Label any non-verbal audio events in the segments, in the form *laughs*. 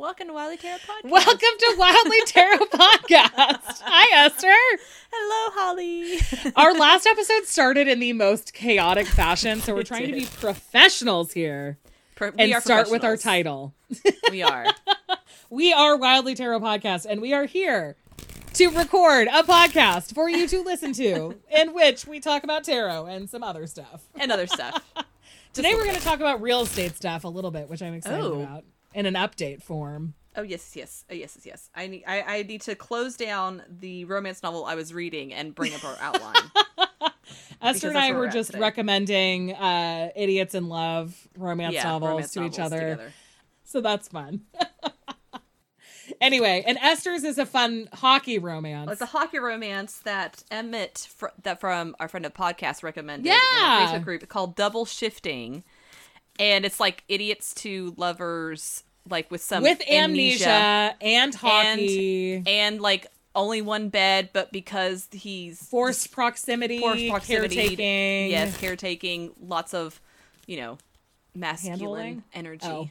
Welcome to Wildly Tarot Podcast. Welcome to Wildly Tarot *laughs* Podcast. Hi, Esther. Hello, Holly. Our *laughs* last episode started in the most chaotic fashion, so we're trying to be professionals here Pro- we and start with our title. We are. *laughs* We are Wildly Tarot Podcast, and we are here to record a podcast for you to listen to, in which we talk about tarot and some other stuff. and other stuff. Today, we're going to talk about real estate stuff a little bit, which I'm excited Oh. about in an update form. Oh yes, yes, oh, yes, yes, yes. I need, I, I need to close down the romance novel I was reading and bring up our *laughs* outline. Esther and I were we're just today. recommending uh, idiots in love romance yeah, novels romance to each other. together. So that's fun. *laughs* anyway, and Esther's is a fun hockey romance. It's a hockey romance that Emmett, fr- that from our friend of podcast recommended in Yeah. our Facebook group called Double Shifting, and it's like idiots to lovers, like with some with amnesia, and hockey, and like only one bed, but because he's forced proximity, forced proximity, caretaking. yes, caretaking, lots of, you know, masculine Handling? energy. Oh.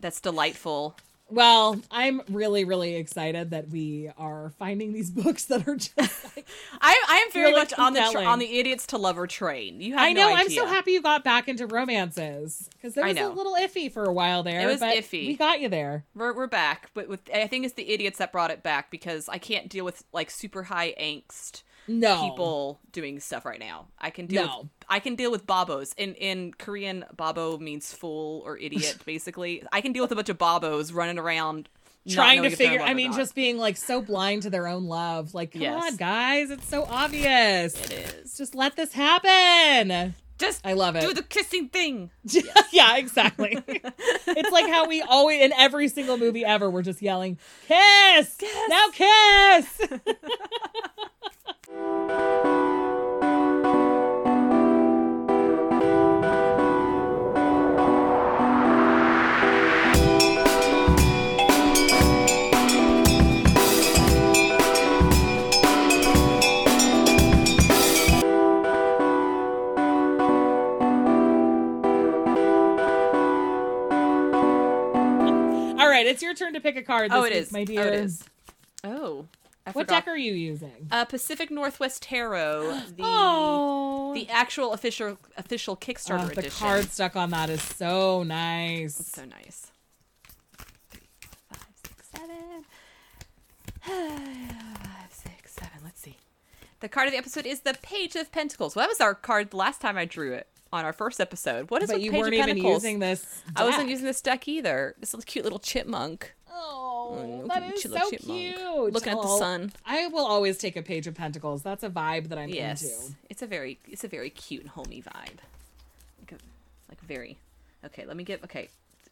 That's delightful. Well, I'm really, really excited that we are finding these *laughs* books that are just like. I I am very Really much on the tra- on the idiots to lover train. You have I no know. I'm so happy you got back into romances because there was a little iffy for a while there. It was but iffy. We got you there. We're we're back, but with I think it's the idiots that brought it back because I can't deal with like super high angst No people doing stuff right now. I can deal No. with I can deal with babos. In in Korean, babo means fool or idiot *laughs* basically. I can deal with a bunch of babos running around trying to if they're in figure i mean just being like so blind to their own love like come Yes. on guys it's so obvious it is. just let this happen Just i love it do the kissing thing. *laughs* yeah exactly *laughs* it's like how we always in every single movie ever we're just yelling kiss, Kiss. now kiss pick a card this Oh, it week, is. my dear Oh, it is. Oh, I what forgot. deck are you using Uh, Pacific Northwest Tarot. The oh the actual official official Kickstarter Oh, the edition. card stuck on that is so nice So nice. Three, four, five, six, seven. *sighs* Five, six, seven. Let's see. The card of the episode is the Page of Pentacles. Well, that was our card the last time I drew it on our first episode. What is but you Page weren't even using this I wasn't using this deck either. This little cute little chipmunk. Oh, Mm, that is so cute. Looking at the Oh, sun. I will always take a page of pentacles. That's a vibe that I'm Yes, into. it's a very it's a very cute and homey vibe. Like, a, like very. Okay, let me get okay.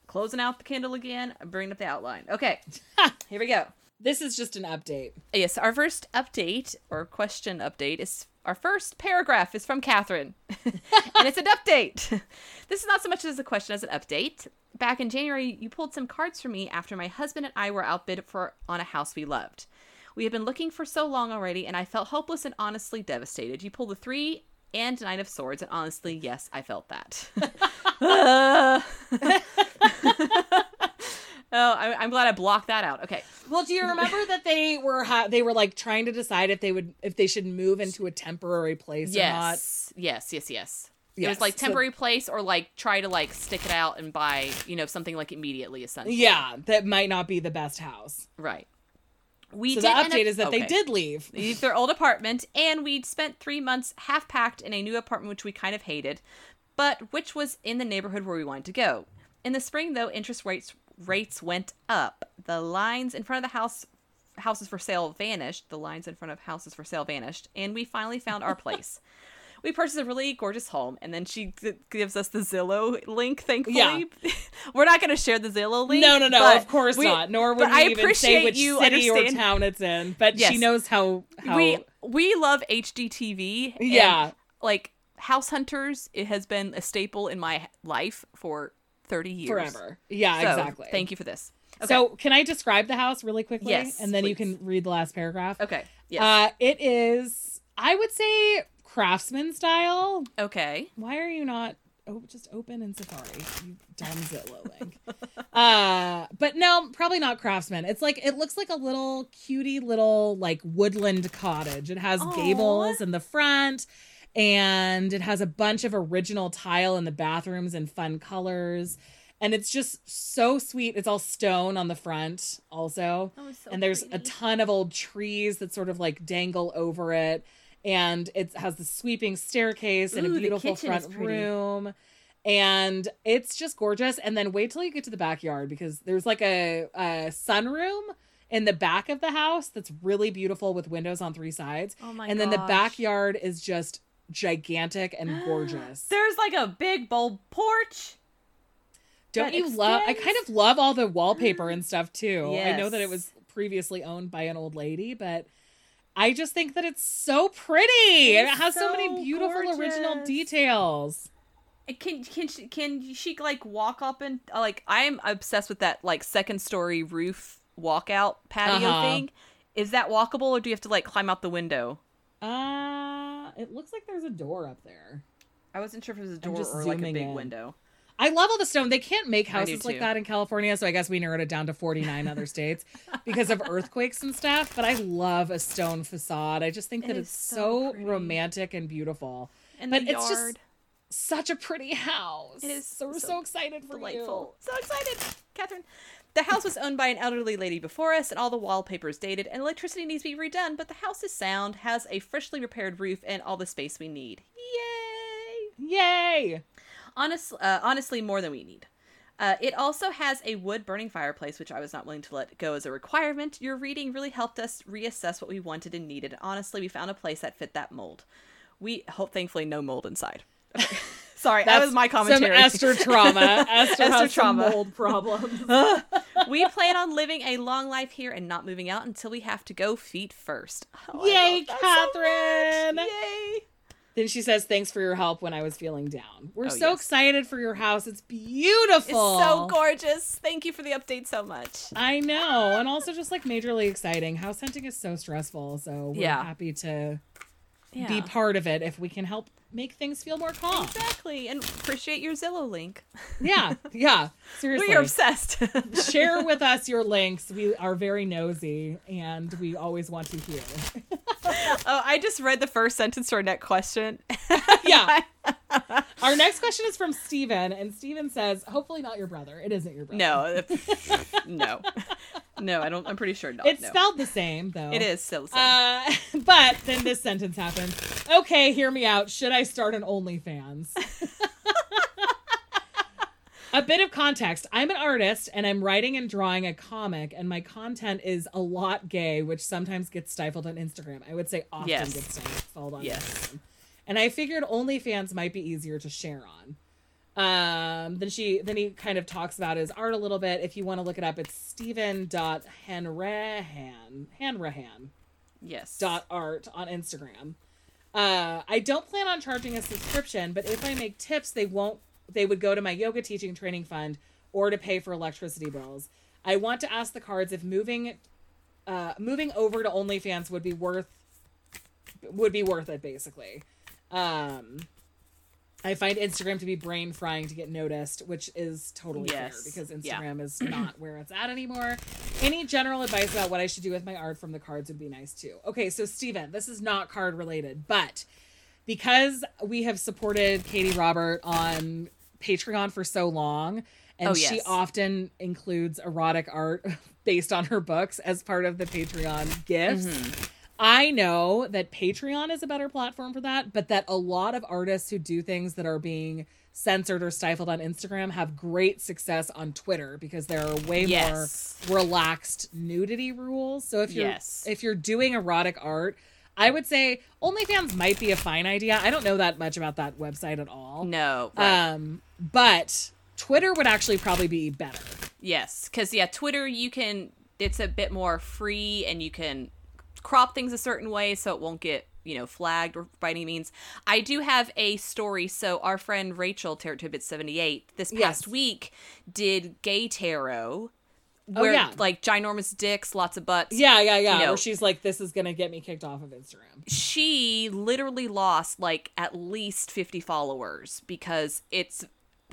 Closing out the candle again. Bringing up the outline. Okay, *laughs* here we go. This is just an update. Yes, our first update or question update is our first paragraph is from Catherine, *laughs* and it's an update. *laughs* This is not so much as a question as an update. Back in January, you pulled some cards for me after my husband and I were outbid for on a house we loved. We had been looking for so long already, and I felt hopeless and honestly devastated. You pulled the three and nine of swords, and honestly, yes, I felt that. *laughs* oh, I, I'm glad I blocked that out. Okay. Well, do you remember that they were ha- they were like trying to decide if they would if they should move into a temporary place or not? Yes, yes, yes, yes. It was like so- temporary place or like try to like stick it out and buy, you know, something like immediately essentially. Yeah, that might not be the best house. Right. We So the update up- is that they did leave. leave their old apartment and we'd spent three months half packed in a new apartment which we kind of hated, but which was in the neighborhood where we wanted to go. In the spring though, interest rates rates went up. The lines in front of the house houses for sale vanished. The lines in front of houses for sale vanished, and we finally found our place. *laughs* We purchased a really gorgeous home, and then she g- gives us the Zillow link. Thankfully, Yeah. *laughs* we're not going to share the Zillow link. No, no, no. Of course we- not. Nor would we I even say which you city or town it's in. But she knows how. how we we love HGTV. and, Yeah. like House Hunters, it has been a staple in my life for thirty years. forever. Yeah, So, exactly. Thank you for this. Okay. So, can I describe the house really quickly? Yes, and then you can read the last paragraph. okay. Yes. Uh, it is, I would say, craftsman style. okay. Why are you not oh, just open in Safari? You dumb Zillow link. *laughs* Uh, but no, probably not craftsman. It's like it looks like a little cutie little like woodland cottage. It has Aw. gables in the front and it has a bunch of original tile in the bathrooms and fun colors. And it's just so sweet. It's all stone on the front also. Oh, so and there's a ton of old trees that sort of like dangle over it. And it has the sweeping staircase and a beautiful front room and it's just gorgeous. And then wait till you get to the backyard because there's like a, a sunroom in the back of the house that's really beautiful with windows on three sides. Oh my and then the backyard is just gigantic and *gasps* gorgeous. There's like a big bold porch. Don't you love? I kind of love all the wallpaper and stuff too. I know that it was previously owned by an old lady, but I just think that it's so pretty. and it has so, so many beautiful original details. And Can can she, can she like walk up and uh, like I'm obsessed with that like second story roof walkout patio Uh-huh. thing. Is that walkable or do you have to like climb out the window? Uh, it looks like there's a door up there. I wasn't sure if it was a door or like a big in. window. I love all the stone. They can't make houses like that in California, so I guess we narrowed it down to 49 other *laughs* states because of earthquakes and stuff. But I love a stone facade. I just think It that it's so so romantic and beautiful. And But the it's yard. just such a pretty house. It is So we're so, so excited for delightful. So excited, Catherine. The house was owned by an elderly lady before us, and all the wallpaper is dated, and electricity needs to be redone. But the house is sound, has a freshly repaired roof, and all the space we need. Yay! Yay! Honest, uh, honestly, more than we need. Uh, it also has a wood burning fireplace, which I was not willing to let go as a requirement. Your reading really helped us reassess what we wanted and needed. Honestly, we found a place that fit that mold. We hope, thankfully, no mold inside. Okay. *laughs* *laughs* Sorry, that was my commentary. Some Esther trauma. *laughs* Esther, Esther has some trauma. mold problems. *laughs* we plan on living a long life here and not moving out until we have to go feet first. Oh, Yay, love that so Catherine. Yay! then she says, "Thanks for your help when I was feeling down." We're Oh, so yes. excited for your house. It's beautiful. It's so gorgeous. Thank you for the update so much. I know, and also just like majorly exciting. House hunting is so stressful, so we're Yeah. happy to Yeah. be part of it if we can help make things feel more calm. Exactly, and appreciate your Zillow link. Yeah, yeah. *laughs* Seriously, We are obsessed. *laughs* share with us your links. We are very nosy, and we always want to hear. *laughs* oh, I just read the first sentence to our next question. yeah. Our next question is from Steven, and Steven says, "Hopefully not your brother. It isn't your brother. no, no, no. I don't. I'm pretty sure not. it's no. spelled the same though. It is still the same. Uh, *laughs* but then this sentence happens. Okay, hear me out. Should I start an OnlyFans? a bit of context. I'm an artist and I'm writing and drawing a comic, and my content is a lot gay, which sometimes gets stifled on Instagram. I would say often Yes. gets stifled on Yes. Instagram. And I figured OnlyFans might be easier to share on. Um, then she then he kind of talks about his art a little bit. If you want to look it up, it's Steven.Hanrahan. Hanrahan yes. dot art on Instagram. Uh, I don't plan on charging a subscription, but if I make tips, they won't. They would go to my yoga teaching training fund or to pay for electricity bills. I want to ask the cards if moving, uh, moving over to OnlyFans would be worth would be worth it. Basically, um, I find Instagram to be brain frying to get noticed, which is totally fair Yes. because Yeah. Instagram is not *clears throat* where it's at anymore. Any general advice about what I should do with my art from the cards would be nice too. Okay, so Steven, this is not card related, but because we have supported Katee Robert on Patreon for so long, and Oh, she often includes erotic art *laughs* based on her books as part of the Patreon gifts. Mm-hmm. I know that Patreon is a better platform for that, but that a lot of artists who do things that are being censored or stifled on Instagram have great success on Twitter because there are way Yes. more relaxed nudity rules. So if you're Yes. if you're doing erotic art, I would say OnlyFans might be a fine idea. I don't know that much about that website at all. No. Right. Um, but Twitter would actually probably be better. Yes, because yeah, Twitter you can it's a bit more free and you can crop things a certain way so it won't get you know flagged or by any means. I do have a story. So our friend Rachel Tarot Tidbit seventy eight this past Yes. week did gay tarot. Oh, Where yeah. like ginormous dicks, lots of butts. Yeah, yeah, yeah. You know- Where she's like, "This is gonna get me kicked off of Instagram." she literally lost like at least 50 followers because it's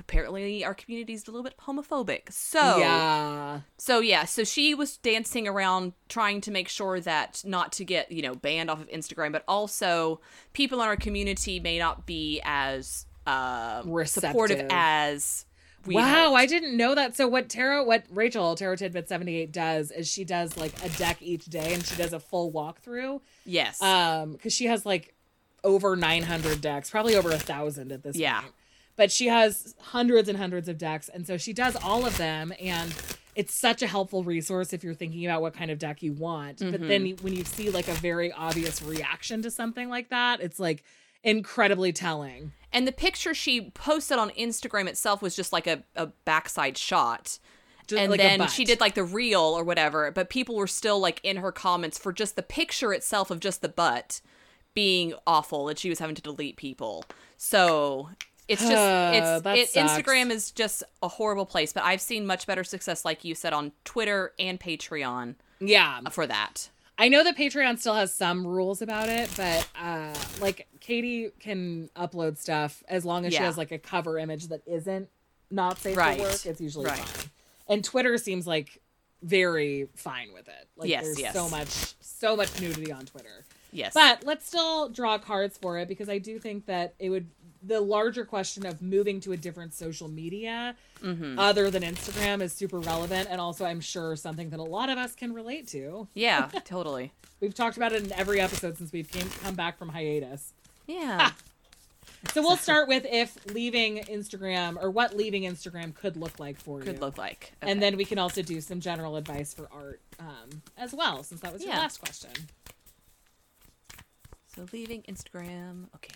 apparently our community is a little bit homophobic. So yeah. so yeah, so she was dancing around trying to make sure that not to get, you know, banned off of Instagram, but also people in our community may not be as uh, supportive as we wow, hoped. I didn't know that. So what Tara, what Rachel, Tarot Tidbit 78 does is she does like a deck each day and she does a full walkthrough. Yes. Um, because she has like over 900 decks, probably over a thousand at this Yeah. point. But she has hundreds and hundreds of decks, and so she does all of them, and it's such a helpful resource if you're thinking about what kind of deck you want. But Mm-hmm. then when you see like a very obvious reaction to something like that, it's like incredibly telling. and the picture she posted on Instagram itself was just like a, a backside shot. Just and like then she did like the reel or whatever, but people were still like in her comments for just the picture itself of just the butt being awful and she was having to delete people. So it's just *sighs* it's it. Instagram is just a horrible place, but I've seen much better success like you said on Twitter and Patreon yeah. for that. I know that Patreon still has some rules about it, but uh like Katee can upload stuff as long as she has like a cover image that isn't not safe Right. for work. It's usually Right. fine. And Twitter seems like very fine with it. Like Yes, there's yes. so much so much nudity on Twitter. Yes. But let's still draw cards for it because I do think that it would the larger question of moving to a different social media Mm-hmm. other than Instagram is super relevant and also I'm sure something that a lot of us can relate to. yeah, *laughs* totally. We've talked about it in every episode since we've came come back from hiatus. Yeah. So we'll start with if leaving Instagram or what leaving Instagram could look like for you. Could look like. And then we can also do some general advice for art um, as well, since that was your last question. So leaving Instagram. Okay.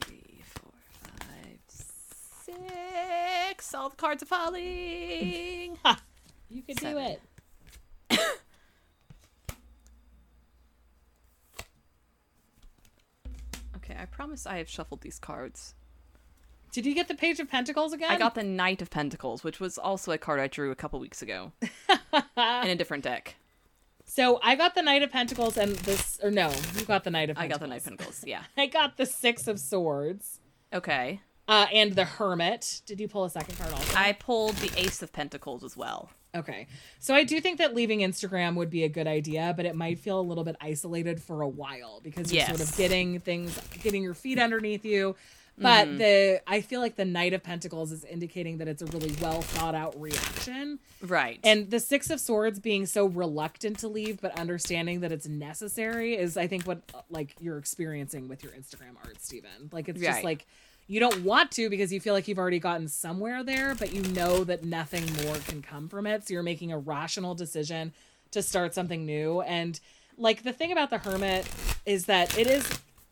Three, four, five, six. All the cards are falling. *laughs* You could Seven. do it. *coughs* okay, I promise I have shuffled these cards. Did you get the Page of Pentacles again? I got the Knight of Pentacles, which was also a card I drew a couple weeks ago *laughs* in a different deck. So I got the Knight of Pentacles and this, or no, you got the Knight of I got the Knight of Pentacles. Yeah. *laughs* I got the Six of Swords Okay. Uh, and the Hermit. Did you pull a second card also? I pulled the Ace of Pentacles as well. Okay. So I do think that leaving Instagram would be a good idea, but it might feel a little bit isolated for a while because you're sort of getting things getting your feet underneath you. But Mm-hmm. the I feel like the Knight of Pentacles is indicating that it's a really well thought out reaction. Right. And the Six of Swords being so reluctant to leave but understanding that it's necessary is I think what like you're experiencing with your Instagram art, Steven. Like it's just like you don't want to because you feel like you've already gotten somewhere there, but you know that nothing more can come from it. So you're making a rational decision to start something new. And like the thing about the hermit is that it is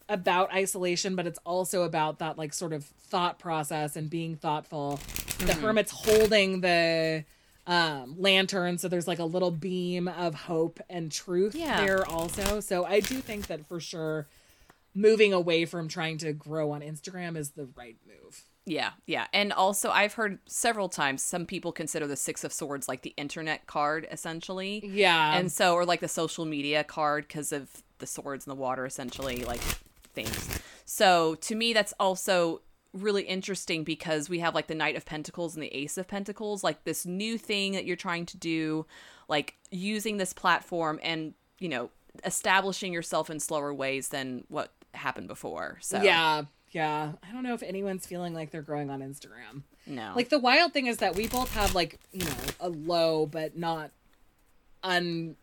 about isolation, but it's also about that like sort of thought process and being thoughtful. The hermit's holding the um lantern so there's like a little beam of hope and truth Yeah. there also so i do think that for sure moving away from trying to grow on instagram is the right move Yeah, yeah. And also, I've heard several times some people consider the Six of Swords like the internet card, essentially. yeah and so, or like the social media card because of the swords in the water, essentially, like things. So, to me, that's also really interesting because we have like the Knight of Pentacles and the Ace of Pentacles, like this new thing that you're trying to do, like using this platform and, you know, establishing yourself in slower ways than what happened before. So, yeah yeah i don't know if anyone's feeling like they're growing on instagram no. like the wild thing is that we both have like you know a low but not un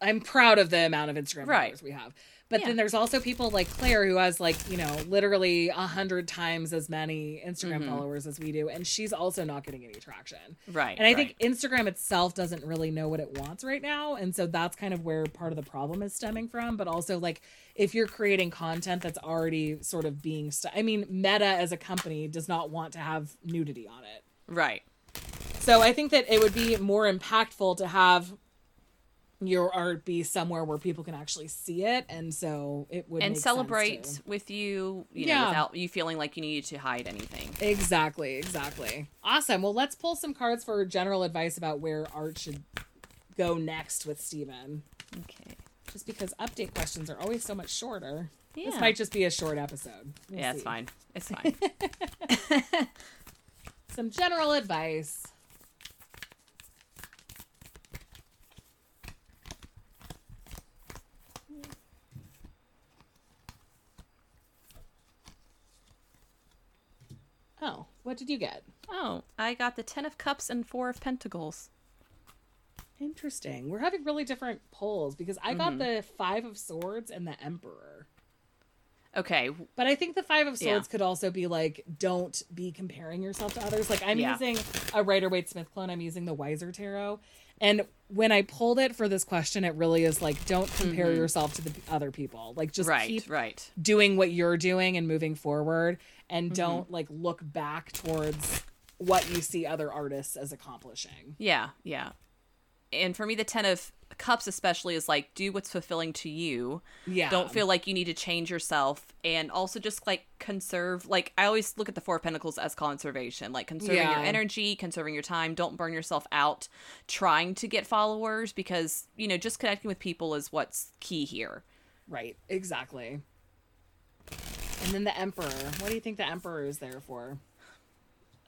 i'm proud of the amount of instagram Right. followers we have but Yeah. then there's also people like claire who has like you know literally a hundred times as many instagram Mm-hmm. followers as we do and she's also not getting any traction right. and i right. think instagram itself doesn't really know what it wants right now and so that's kind of where part of the problem is stemming from but also like if you're creating content that's already sort of being st- i mean meta as a company does not want to have nudity on it Right. so I think that it would be more impactful to have your art be somewhere where people can actually see it, and so it would and celebrate to- with you, you know, Yeah. without you feeling like you needed to hide anything. Exactly, exactly. Awesome. Well, let's pull some cards for general advice about where art should go next with Steven. Okay. just because update questions are always so much shorter. This might just be a short episode. We'll yeah, it's fine. It's *laughs* fine. Some general advice. Oh, what did you get? oh, I got the Ten of Cups and Four of Pentacles. Interesting. We're having really different polls because I got mm-hmm. the Five of Swords and the Emperor. Okay. But I think the Five of Yeah. Swords could also be like, don't be comparing yourself to others. Like, I'm Yeah. using a Rider Waite Smith clone, I'm using the Wiser Tarot. And when I pulled it for this question, it really is like, don't compare yourself to the other people. Like, just right. keep Right. doing what you're doing and moving forward. Mm-hmm. And don't like look back towards what you see other artists as accomplishing. Yeah. Yeah. And for me, the Ten of Cups especially is like do what's fulfilling to you. Yeah. Don't feel like you need to change yourself, and also just like conserve. Like I always look at the Four Pentacles as conservation, like conserving Yeah. your energy, conserving your time. Don't burn yourself out trying to get followers because you know just connecting with people is what's key here. Right, exactly. And then the emperor. What do you think the emperor is there for?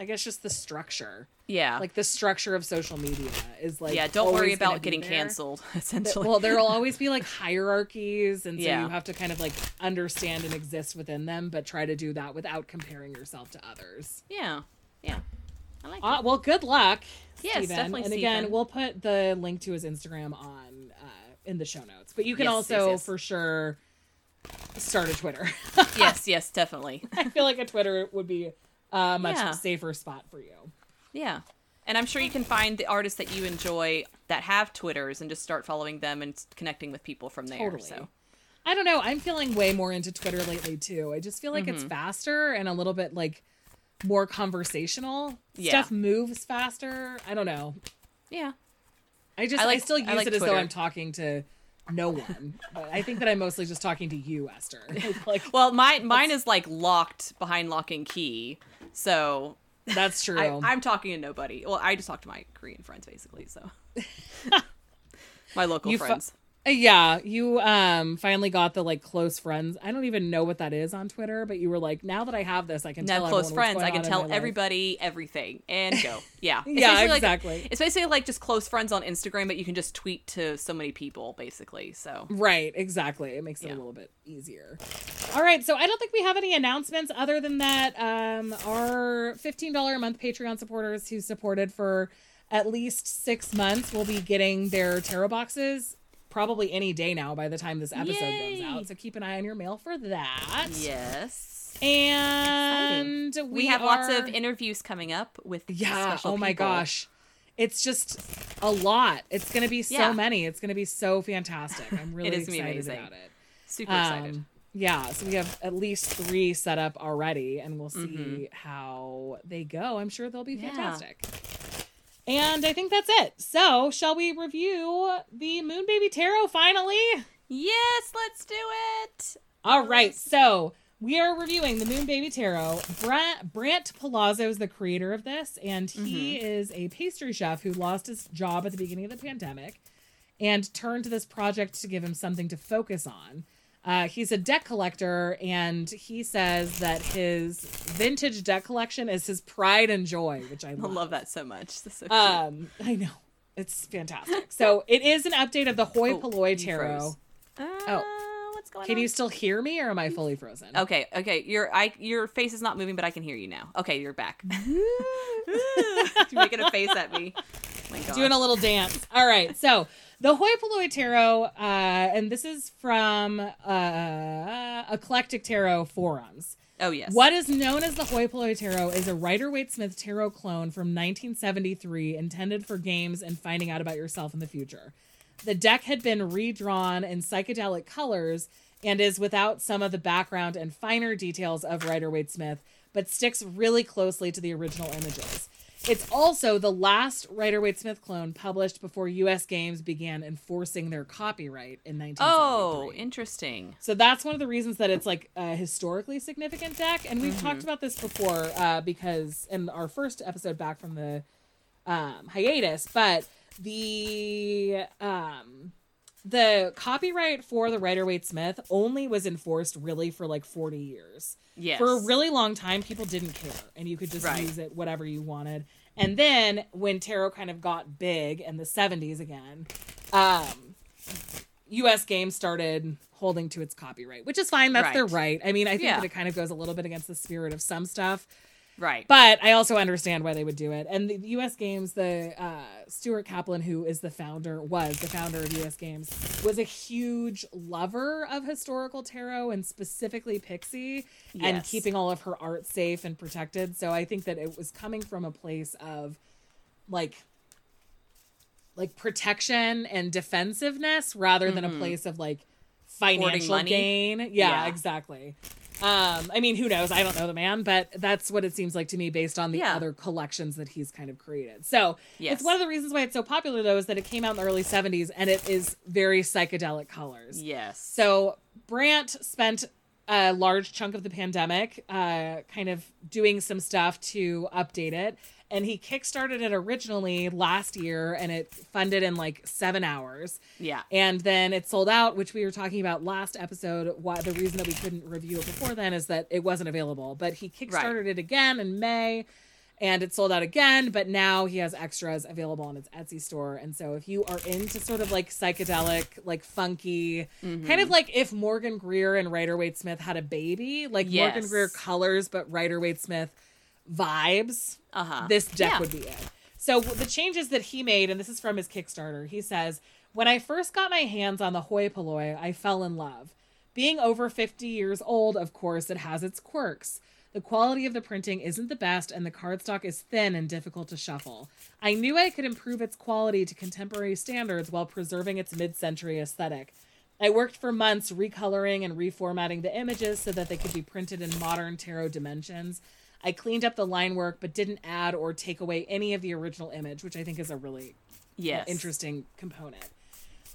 I guess just the structure. Yeah. Like the structure of social media is like yeah. Don't worry about getting there. canceled. *laughs* Essentially. Well, there'll *laughs* always be like hierarchies, and so Yeah. you have to kind of like understand and exist within them, but try to do that without comparing yourself to others. yeah. Yeah. I like Uh, well, good luck. Yes, Steven. definitely, And again, Steven. we'll put the link to his Instagram on uh, in the show notes. But you can Yes, also, yes, yes. for sure, start a Twitter. *laughs* yes. Yes. Definitely. I feel like a Twitter would be a much Yeah. safer spot for you. Yeah. And I'm sure you can find the artists that you enjoy that have Twitters and just start following them and connecting with people from there. Totally. So I don't know. I'm feeling way more into Twitter lately too. I just feel like Mm-hmm. it's faster and a little bit like more conversational. Yeah. Stuff moves faster. I don't know. yeah. I just I I, like- still I use like it as though I'm talking to no one. I think that I'm mostly just talking to you, Esther. *laughs* like Well, my mine is like locked behind lock and key. So that's true. I, I'm talking to nobody. Well, I just talk to my Korean friends basically. So *laughs* my local You friends. Uh, yeah, you um finally got the like close friends. I don't even know what that is on Twitter, but you were like, now that I have this, I can now tell close friends. I can tell my life. everybody everything and go. *laughs* Yeah. It's Yeah, basically like- exactly. it's basically like just close friends on Instagram, but you can just tweet to so many people basically. So Right, exactly. It makes it Yeah. a little bit easier. All right, so I don't think we have any announcements other than that um our $15 a month Patreon supporters who supported for at least 6 months will be getting their tarot boxes probably any day now by the time this episode Yay. goes out. So keep an eye on your mail for that. yes. And we, We, have lots of interviews coming up with Yeah. Oh my people. gosh. It's just a lot. It's going to be so Yeah. many. It's going to be so fantastic. I'm *laughs* really gonna excited about it. Super excited. Um, yeah, so we have at least three set up already, and we'll see Mhm. how they go. I'm sure they'll be Yeah. fantastic. And I think that's it. So, shall we review the Moon Baby Tarot finally? yes, let's do it. All right, so we are reviewing the Moon Baby Tarot. Brant, Brant Palazzo is the creator of this, and he mm-hmm. is a pastry chef who lost his job at the beginning of the pandemic and turned to this project to give him something to focus on. Uh, he's a deck collector, and he says that his vintage deck collection is his pride and joy, which I I love. love that so much. So. Um, I know it's fantastic. So it is an update of the Hoi Oh, Polloi Tarot. froze. Uh, what's going Can on? Can you still hear me, or am I fully frozen? Okay, okay. Your I your face is not moving, but I can hear you now. Okay, you're back. *laughs* *laughs* you're making a face at me. Oh *laughs* my doing a little dance. All right, so the Hoi Polloi Tarot, uh, and this is from uh, Aeclectic Tarot forums. oh yes. What is known as the Hoi Polloi Tarot is a Rider Waite Smith tarot clone from 1973 intended for games and finding out about yourself in the future. The deck had been redrawn in psychedelic colors and is without some of the background and finer details of Rider Waite Smith, but sticks really closely to the original images. It's also the last Rider Waite Smith clone published before US Games began enforcing their copyright in 1973. Oh, interesting. So that's one of the reasons that it's like a historically significant deck, and we've Mm-hmm. talked about this before uh, because in our first episode back from the um, hiatus, but the um, the copyright for the Rider Waite Smith only was enforced really for like 40 years. Yes. For a really long time, people didn't care and you could just Right. use it whatever you wanted. And then when tarot kind of got big in the 70s again, um, US Games started holding to its copyright, which is fine. That's Right. their right. I mean, I think Yeah. that it kind of goes a little bit against the spirit of some stuff. Right. But I also understand why they would do it. And the U.S. Games, the uh, Stuart Kaplan, who is the founder, was the founder of U.S. Games, was a huge lover of historical tarot and specifically Pixie, and keeping all of her art safe and protected. So I think that it was coming from a place of like like protection and defensiveness rather than a place of like financial Mm-hmm. gain. Yeah, Yeah. exactly. Um, I mean, who knows? I don't know the man, but that's what it seems like to me based on the Yeah. other collections that he's kind of created. So Yes. it's one of the reasons why it's so popular, though, is that it came out in the early 70s and it is very psychedelic colors. yes. So Brant spent a large chunk of the pandemic uh, kind of doing some stuff to update it. And he kickstarted it originally last year and it funded in like seven hours. yeah. And then it sold out, which we were talking about last episode. Why the reason that we couldn't review it before then is that it wasn't available. But he kickstarted it again in May and it sold out again. But now he has extras available on his Etsy store. And so if you are into sort of like psychedelic, like funky, Mm-hmm. kind of like if Morgan Greer and Rider Waite Smith had a baby, like Morgan Greer colors, but Rider Waite Smith vibes Uh huh. this deck Yeah. would be it. So the changes that he made, and this is from his Kickstarter, he says, When I first got my hands on the hoi polloi, I fell in love. Being over 50 years old, of course, it has its quirks. The quality of the printing isn't the best, and the cardstock is thin and difficult to shuffle. I knew I could improve its quality to contemporary standards while preserving its mid century aesthetic. I worked for months recoloring and reformatting the images so that they could be printed in modern tarot dimensions. I cleaned up the line work but didn't add or take away any of the original image, which I think is a really yes. interesting component.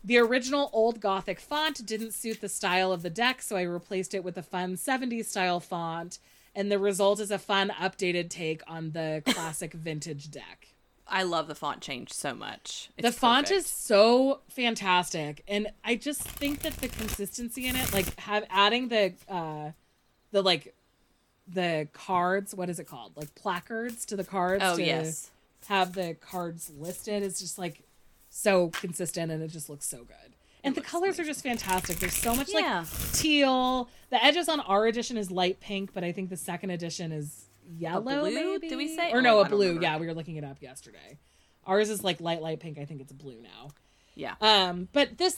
The original old Gothic font didn't suit the style of the deck, so I replaced it with a fun 70s style font, and the result is a fun updated take on the *laughs* classic vintage deck. I love the font change so much. the It's font perfect. is so fantastic, and I just think that the consistency in it, like have adding the uh the like the cards, what is it called? Like placards to the cards Oh to yes. have the cards listed is just like so consistent and it just looks so good. And the looks colors are just fantastic. There's so much Yeah. like teal. The edges on our edition is light pink, but I think the second edition is yellow. blue, maybe? did we say? Or Oh, no, a blue. Yeah, we were looking it up yesterday. Ours is like light, light pink. I think it's blue now. Yeah. Um, but this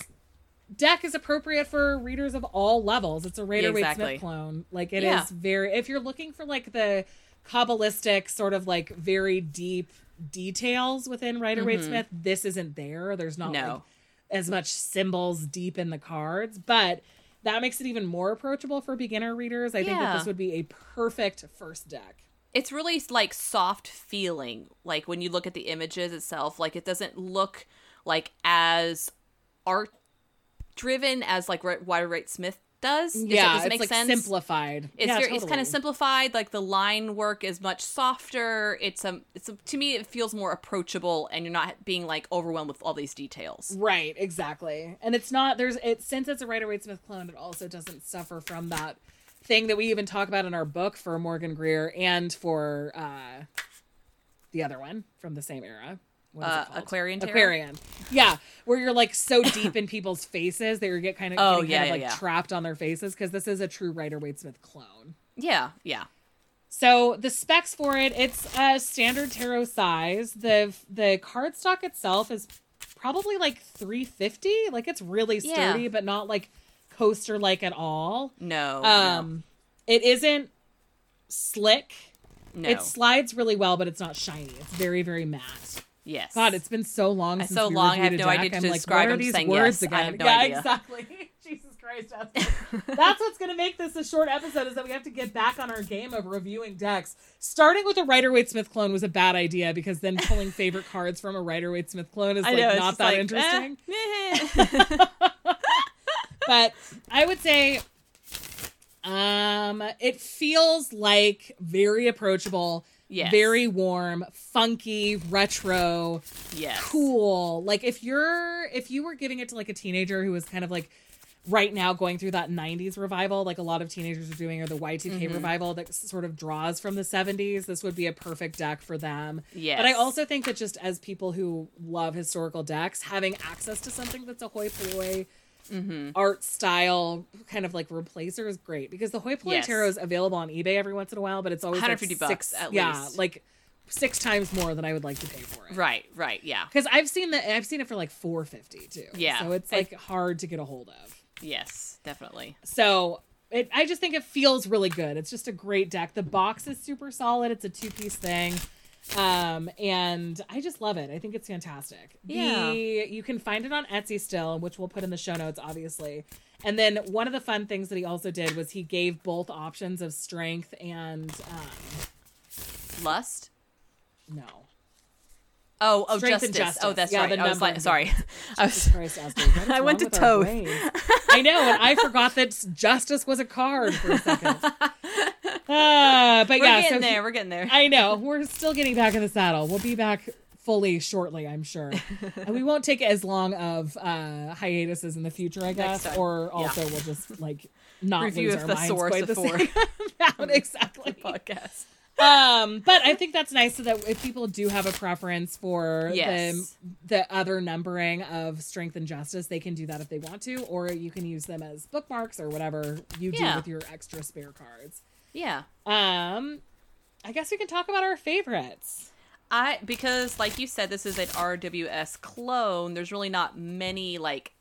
deck is appropriate for readers of all levels. It's a Rider Waite Exactly. Smith clone. Like it is Yeah. very. If you're looking for like the kabbalistic sort of like very deep details within Rider Waite Smith, this isn't there. There's not Mm-hmm. No. like as much symbols deep in the cards, but that makes it even more approachable for beginner readers. I think that this would be a perfect first deck. it's really like soft feeling like when you look at the images itself like it doesn't look like as art driven as like Rider Waite Smith does yeah, does it it's make like sense simplified. it's yeah, very, it's kind of simplified like the line work is much softer it's um it's to me it feels more approachable and you're not being like overwhelmed with all these details Right, exactly. And it's not there's it since it's a Rider Waite Smith clone, it also doesn't suffer from that thing that we even talk about in our book for Morgan Greer and for uh the other one from the same era. Uh? Aquarian Tarot? Aquarian. Yeah, where you're like so deep in people's faces that you get *laughs* kind of, Oh, yeah, kind of yeah, like yeah. trapped on their faces because this is a true Rider Waite Smith clone. yeah yeah So the specs for it, it's a standard tarot size. The the cardstock itself is probably like 350. Like it's really Yeah. sturdy, but not like coaster like at all. no Um it isn't slick. no, no. It slides really well, but it's not shiny. It's very, very matte. Yes God, it's been so long since so we long, I have no deck. idea to I'm like, describe. what are these saying words yes. I again? have no yeah, idea. exactly. *laughs* Jesus Christ, That's what's going to make this a short episode is that we have to get back on our game of reviewing decks. Starting with a Rider Waite Smith clone was a bad idea because then pulling favorite *laughs* cards from a Rider Waite Smith clone is like know, not that like, interesting. eh, *laughs* but I would say Um, it feels like very approachable, Yes. very warm, funky, retro, Yes. cool. Like if you're if you were giving it to like a teenager who was kind of like right now going through that 90s revival like a lot of teenagers are doing or the Y2K Mm-hmm. revival that sort of draws from the 70s this would be a perfect deck for them. Yes. But I also think that just as people who love historical decks having access to something that's a hoi polloi Mm-hmm. art style kind of like replacer is great because the hoi polloi Yes. is available on eBay every once in a while but it's always like 150 bucks six- at yeah, least. like six times more than I would like to pay for it. Right. Right. Yeah. Because I've seen that I've seen it for like four fifty too. Yeah. So it's I- like hard to get a hold of. Yes. Definitely. So it I just think it feels really good. It's just a great deck. The box is super solid. It's a two piece thing. Um and I just love it. I think it's fantastic. Yeah. The you can find it on Etsy still, which we'll put in the show notes obviously. And then one of the fun things that he also did was he gave both options of strength and um Lust. no. Oh, oh, Strength and justice. Oh, that's Yeah, right. the I was like, sorry. *laughs* I was. Christ, Astrid, what is *laughs* I went to with our Toad. brains? *laughs* I know, and I forgot that justice was a card for a second. Uh, but We're yeah, getting so there. he- We're getting there. I know we're still getting back in the saddle. We'll be back fully shortly, I'm sure, and we won't take as long of uh, hiatuses in the future, I guess, or Yeah. also we'll just like not Review lose our the minds quite the four. same. Exactly. Podcast. Um but i think that's nice so that if people do have a preference for Yes. the the other numbering of strength and justice they can do that if they want to or you can use them as bookmarks or whatever you do Yeah. with your extra spare cards Yeah. um i guess we can talk about our favorites I because like you said, this is an RWS clone. There's really not many like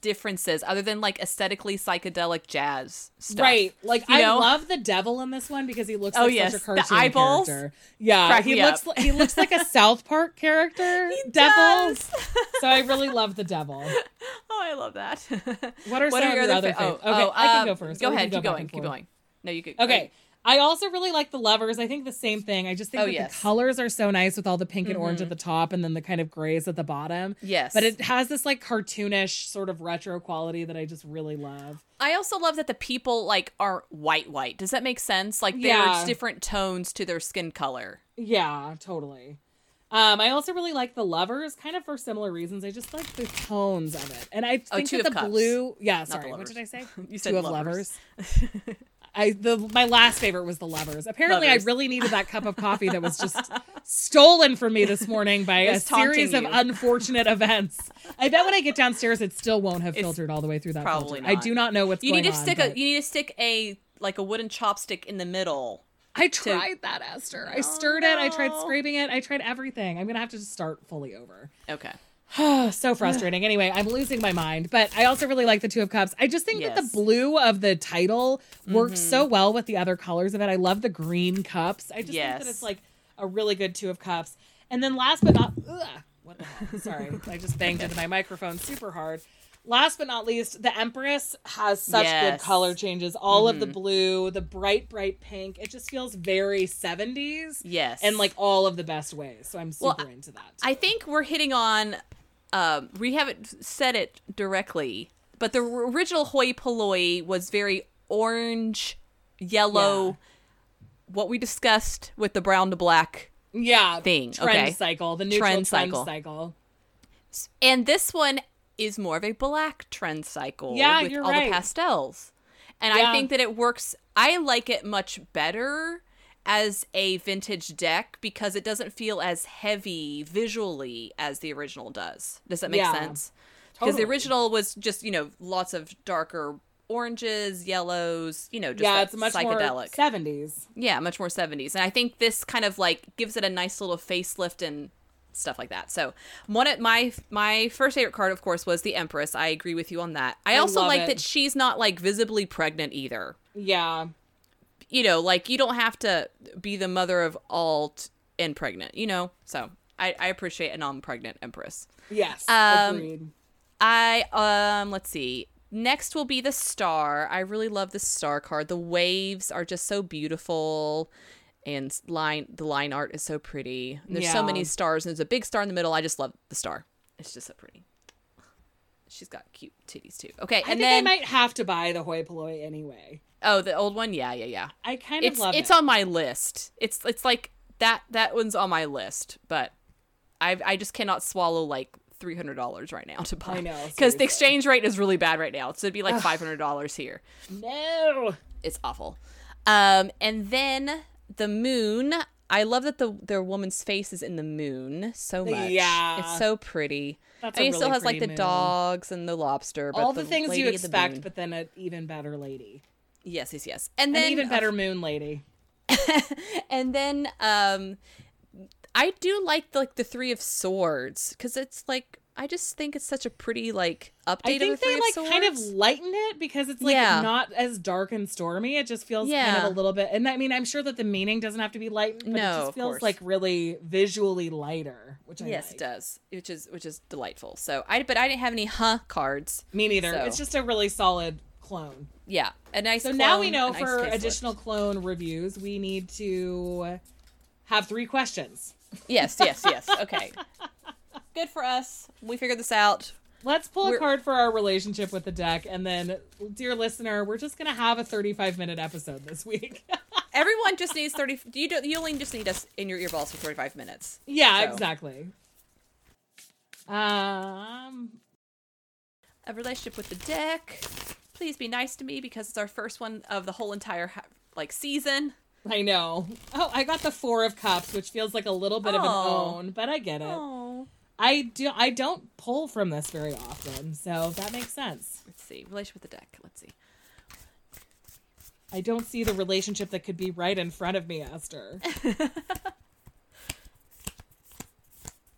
differences other than like aesthetically psychedelic jazz stuff. right like You i know? love the devil in this one because he looks Oh, like yes. such a The eyeballs character yeah he looks up. li- he looks like a *laughs* south park character He devil so i really love the devil *laughs* Oh, I love that. what are some of your other fa- favorites oh, okay oh, i can um, go first Go ahead. can Keep going. Keep going. No, you could. Okay. I also really like the lovers. I think the same thing. I just think Oh, that yes. the colors are so nice with all the pink and orange at the top and then the kind of grays at the bottom. Yes. But it has this like cartoonish sort of retro quality that I just really love. I also love that the people like aren't white white. Does that make sense? Like Yeah. there's different tones to their skin color. Yeah, totally. Um, I also really like the lovers, kind of for similar reasons. I just like the tones of it, and I Oh, think that of the cups, blue. Yeah, the sorry, what did I say? *laughs* You said two of lovers. lovers. *laughs* I the my last favorite was the lovers. Apparently, Lovers. I really needed that cup of *laughs* coffee that was just stolen from me this morning by a series of unfortunate *laughs* events. I bet when I get downstairs, it still won't have It's filtered all the way through that probably. I do not know what's going on. You need to on. stick but a you need to stick a like a wooden chopstick in the middle. I tried that, Esther. I Oh, stirred it. I tried scraping it. I tried everything. I'm gonna have to just start fully over. Okay. *sighs* so frustrating. Anyway, I'm losing my mind, but I also really like the Two of Cups. I just think that the blue of the title works mm-hmm. so well with the other colors of it. I love the green cups. I just think that it's like a really good Two of Cups. And then last but not, ugh, what the hell? Sorry, *laughs* I just banged into my microphone super hard. Last but not least, the Empress has such good color changes. All of the mm-hmm. blue, the bright, bright pink. It just feels very 70s. Yes. And like all of the best ways. So I'm Well, super into that. I think we're hitting on. Um, we haven't said it directly, but the original hoi polloi was very orange, yellow. Yeah. What we discussed with the brown to black, yeah thing, trend okay. cycle the neutral Trend trend, cycle. cycle. and this one is more of a black trend cycle. Yeah, with you're all right. the pastels, and Yeah. I think that it works. I like it much better as a vintage deck because it doesn't feel as heavy visually as the original does. Does that make Yeah, sense? Because the original was just you know lots of darker oranges, yellows, you know, just yeah it's much psychedelic. more 70s Yeah, much more 70s. And I think this kind of like gives it a nice little facelift and stuff like that. So, one of my my first favorite card of course was the Empress. I agree with you on that. I, I also like it. that she's not like visibly pregnant either. yeah You know, like you don't have to be the mother of all t- and pregnant, you know? So, I, I appreciate a non-pregnant Empress. yes Um, agreed I um let's see. Next will be the star. I really love the star card. The waves are just so beautiful and line the line art is so pretty. There's so many stars and there's a big star in the middle. I just love the star. It's just so pretty. She's got cute titties too. Okay, I and think then I might have to buy the hoi polloi anyway. oh, the old one, yeah, yeah, yeah. I kind of It's love it's it. on my list. It's it's like that that one's on my list, but I I just cannot swallow like three hundred dollars right now to buy. I know, because the exchange rate is really bad right now. So it'd be like five hundred dollars here. no. It's awful. Um, and then the moon. I love that the their woman's face is in the moon so much. Yeah. it's so pretty. That's I mean, a it still has like the moon. dogs and the lobster, but All the, things lady you of the expect, but then an even better lady. yes, yes, yes, and An then even uh, better moon lady. *laughs* and then um i do like like the three of swords because it's like i just think it's such a pretty like update I of the think three they of like swords. kind of lighten it because it's like Yeah. not as dark and stormy. It just feels kind of a little bit. And I mean, I'm sure that the meaning doesn't have to be lightened, but it No, just feels like really visually lighter, which I yes like. it does which is which is delightful so i but i didn't have any huh cards Me neither. So- It's just a really solid clone. yeah a nice So now we know nice for facelift. additional clone reviews, we need to have three questions. yes yes yes *laughs* okay good for us we figured this out Let's pull a We're- card for our relationship with the deck, and then, dear listener, we're just gonna have a 35 minute episode this week. *laughs* everyone just needs 30 you don't you only just need us in your earballs for 35 minutes yeah, So. exactly. Um, a relationship with the deck. Please be nice to me because it's our first one of the whole entire like season. I know. Oh, I got the four of cups, which feels like a little bit of an own, but I get it. I do. I don't pull from this very often, so that makes sense. let's see relationship with the deck. Let's see. I don't see the relationship that could be right in front of me, Esther. *laughs*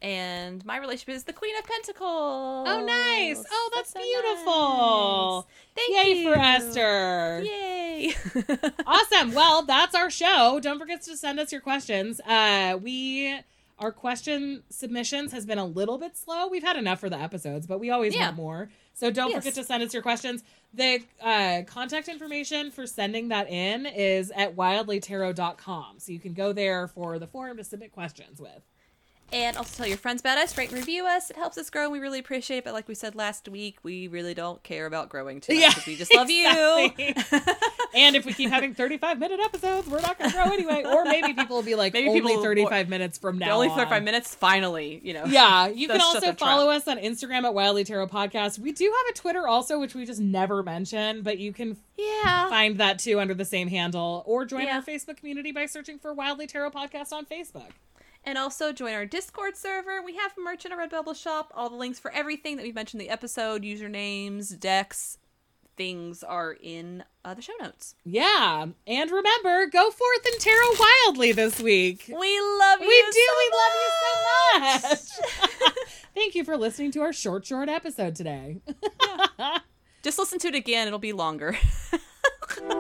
And my relationship is the Queen of Pentacles. Oh, nice. Oh, that's, so beautiful. nice. Thank Yay you for Esther. Yay! *laughs* awesome. Well, that's our show. Don't forget to send us your questions. Uh, we our question submissions has been a little bit slow. We've had enough for the episodes, but we always Yeah. want more. So don't Yes. forget to send us your questions. The uh, contact information for sending that in is at wildlytarot.com. So you can go there for the form to submit questions with. And also tell your friends about us. Rate and review us. It helps us grow. and We really appreciate it. But like we said last week, we really don't care about growing too much Yeah, we just love exactly. you. *laughs* And if we keep having 35 minute episodes, we're not going to grow anyway. Or maybe people will be like, Maybe only people will- 35 minutes from now. only on. 35 minutes. Finally, you know. Yeah, you can also follow us on Instagram at Wildly Tarot Podcast. We do have a Twitter also, which we just never mention, but you can Yeah. find that too under the same handle, or join Yeah. our Facebook community by searching for Wildly Tarot Podcast on Facebook. And also join our Discord server. We have merch in our Redbubble shop. All the links for everything that we mentioned in the episode, usernames, decks, things are in uh, the show notes. Yeah, and remember, go forth and tarot wildly this week. We love you. We do. so we love you so much. much. *laughs* Thank you for listening to our short, short episode today. *laughs* Just listen to it again. It'll be longer. *laughs*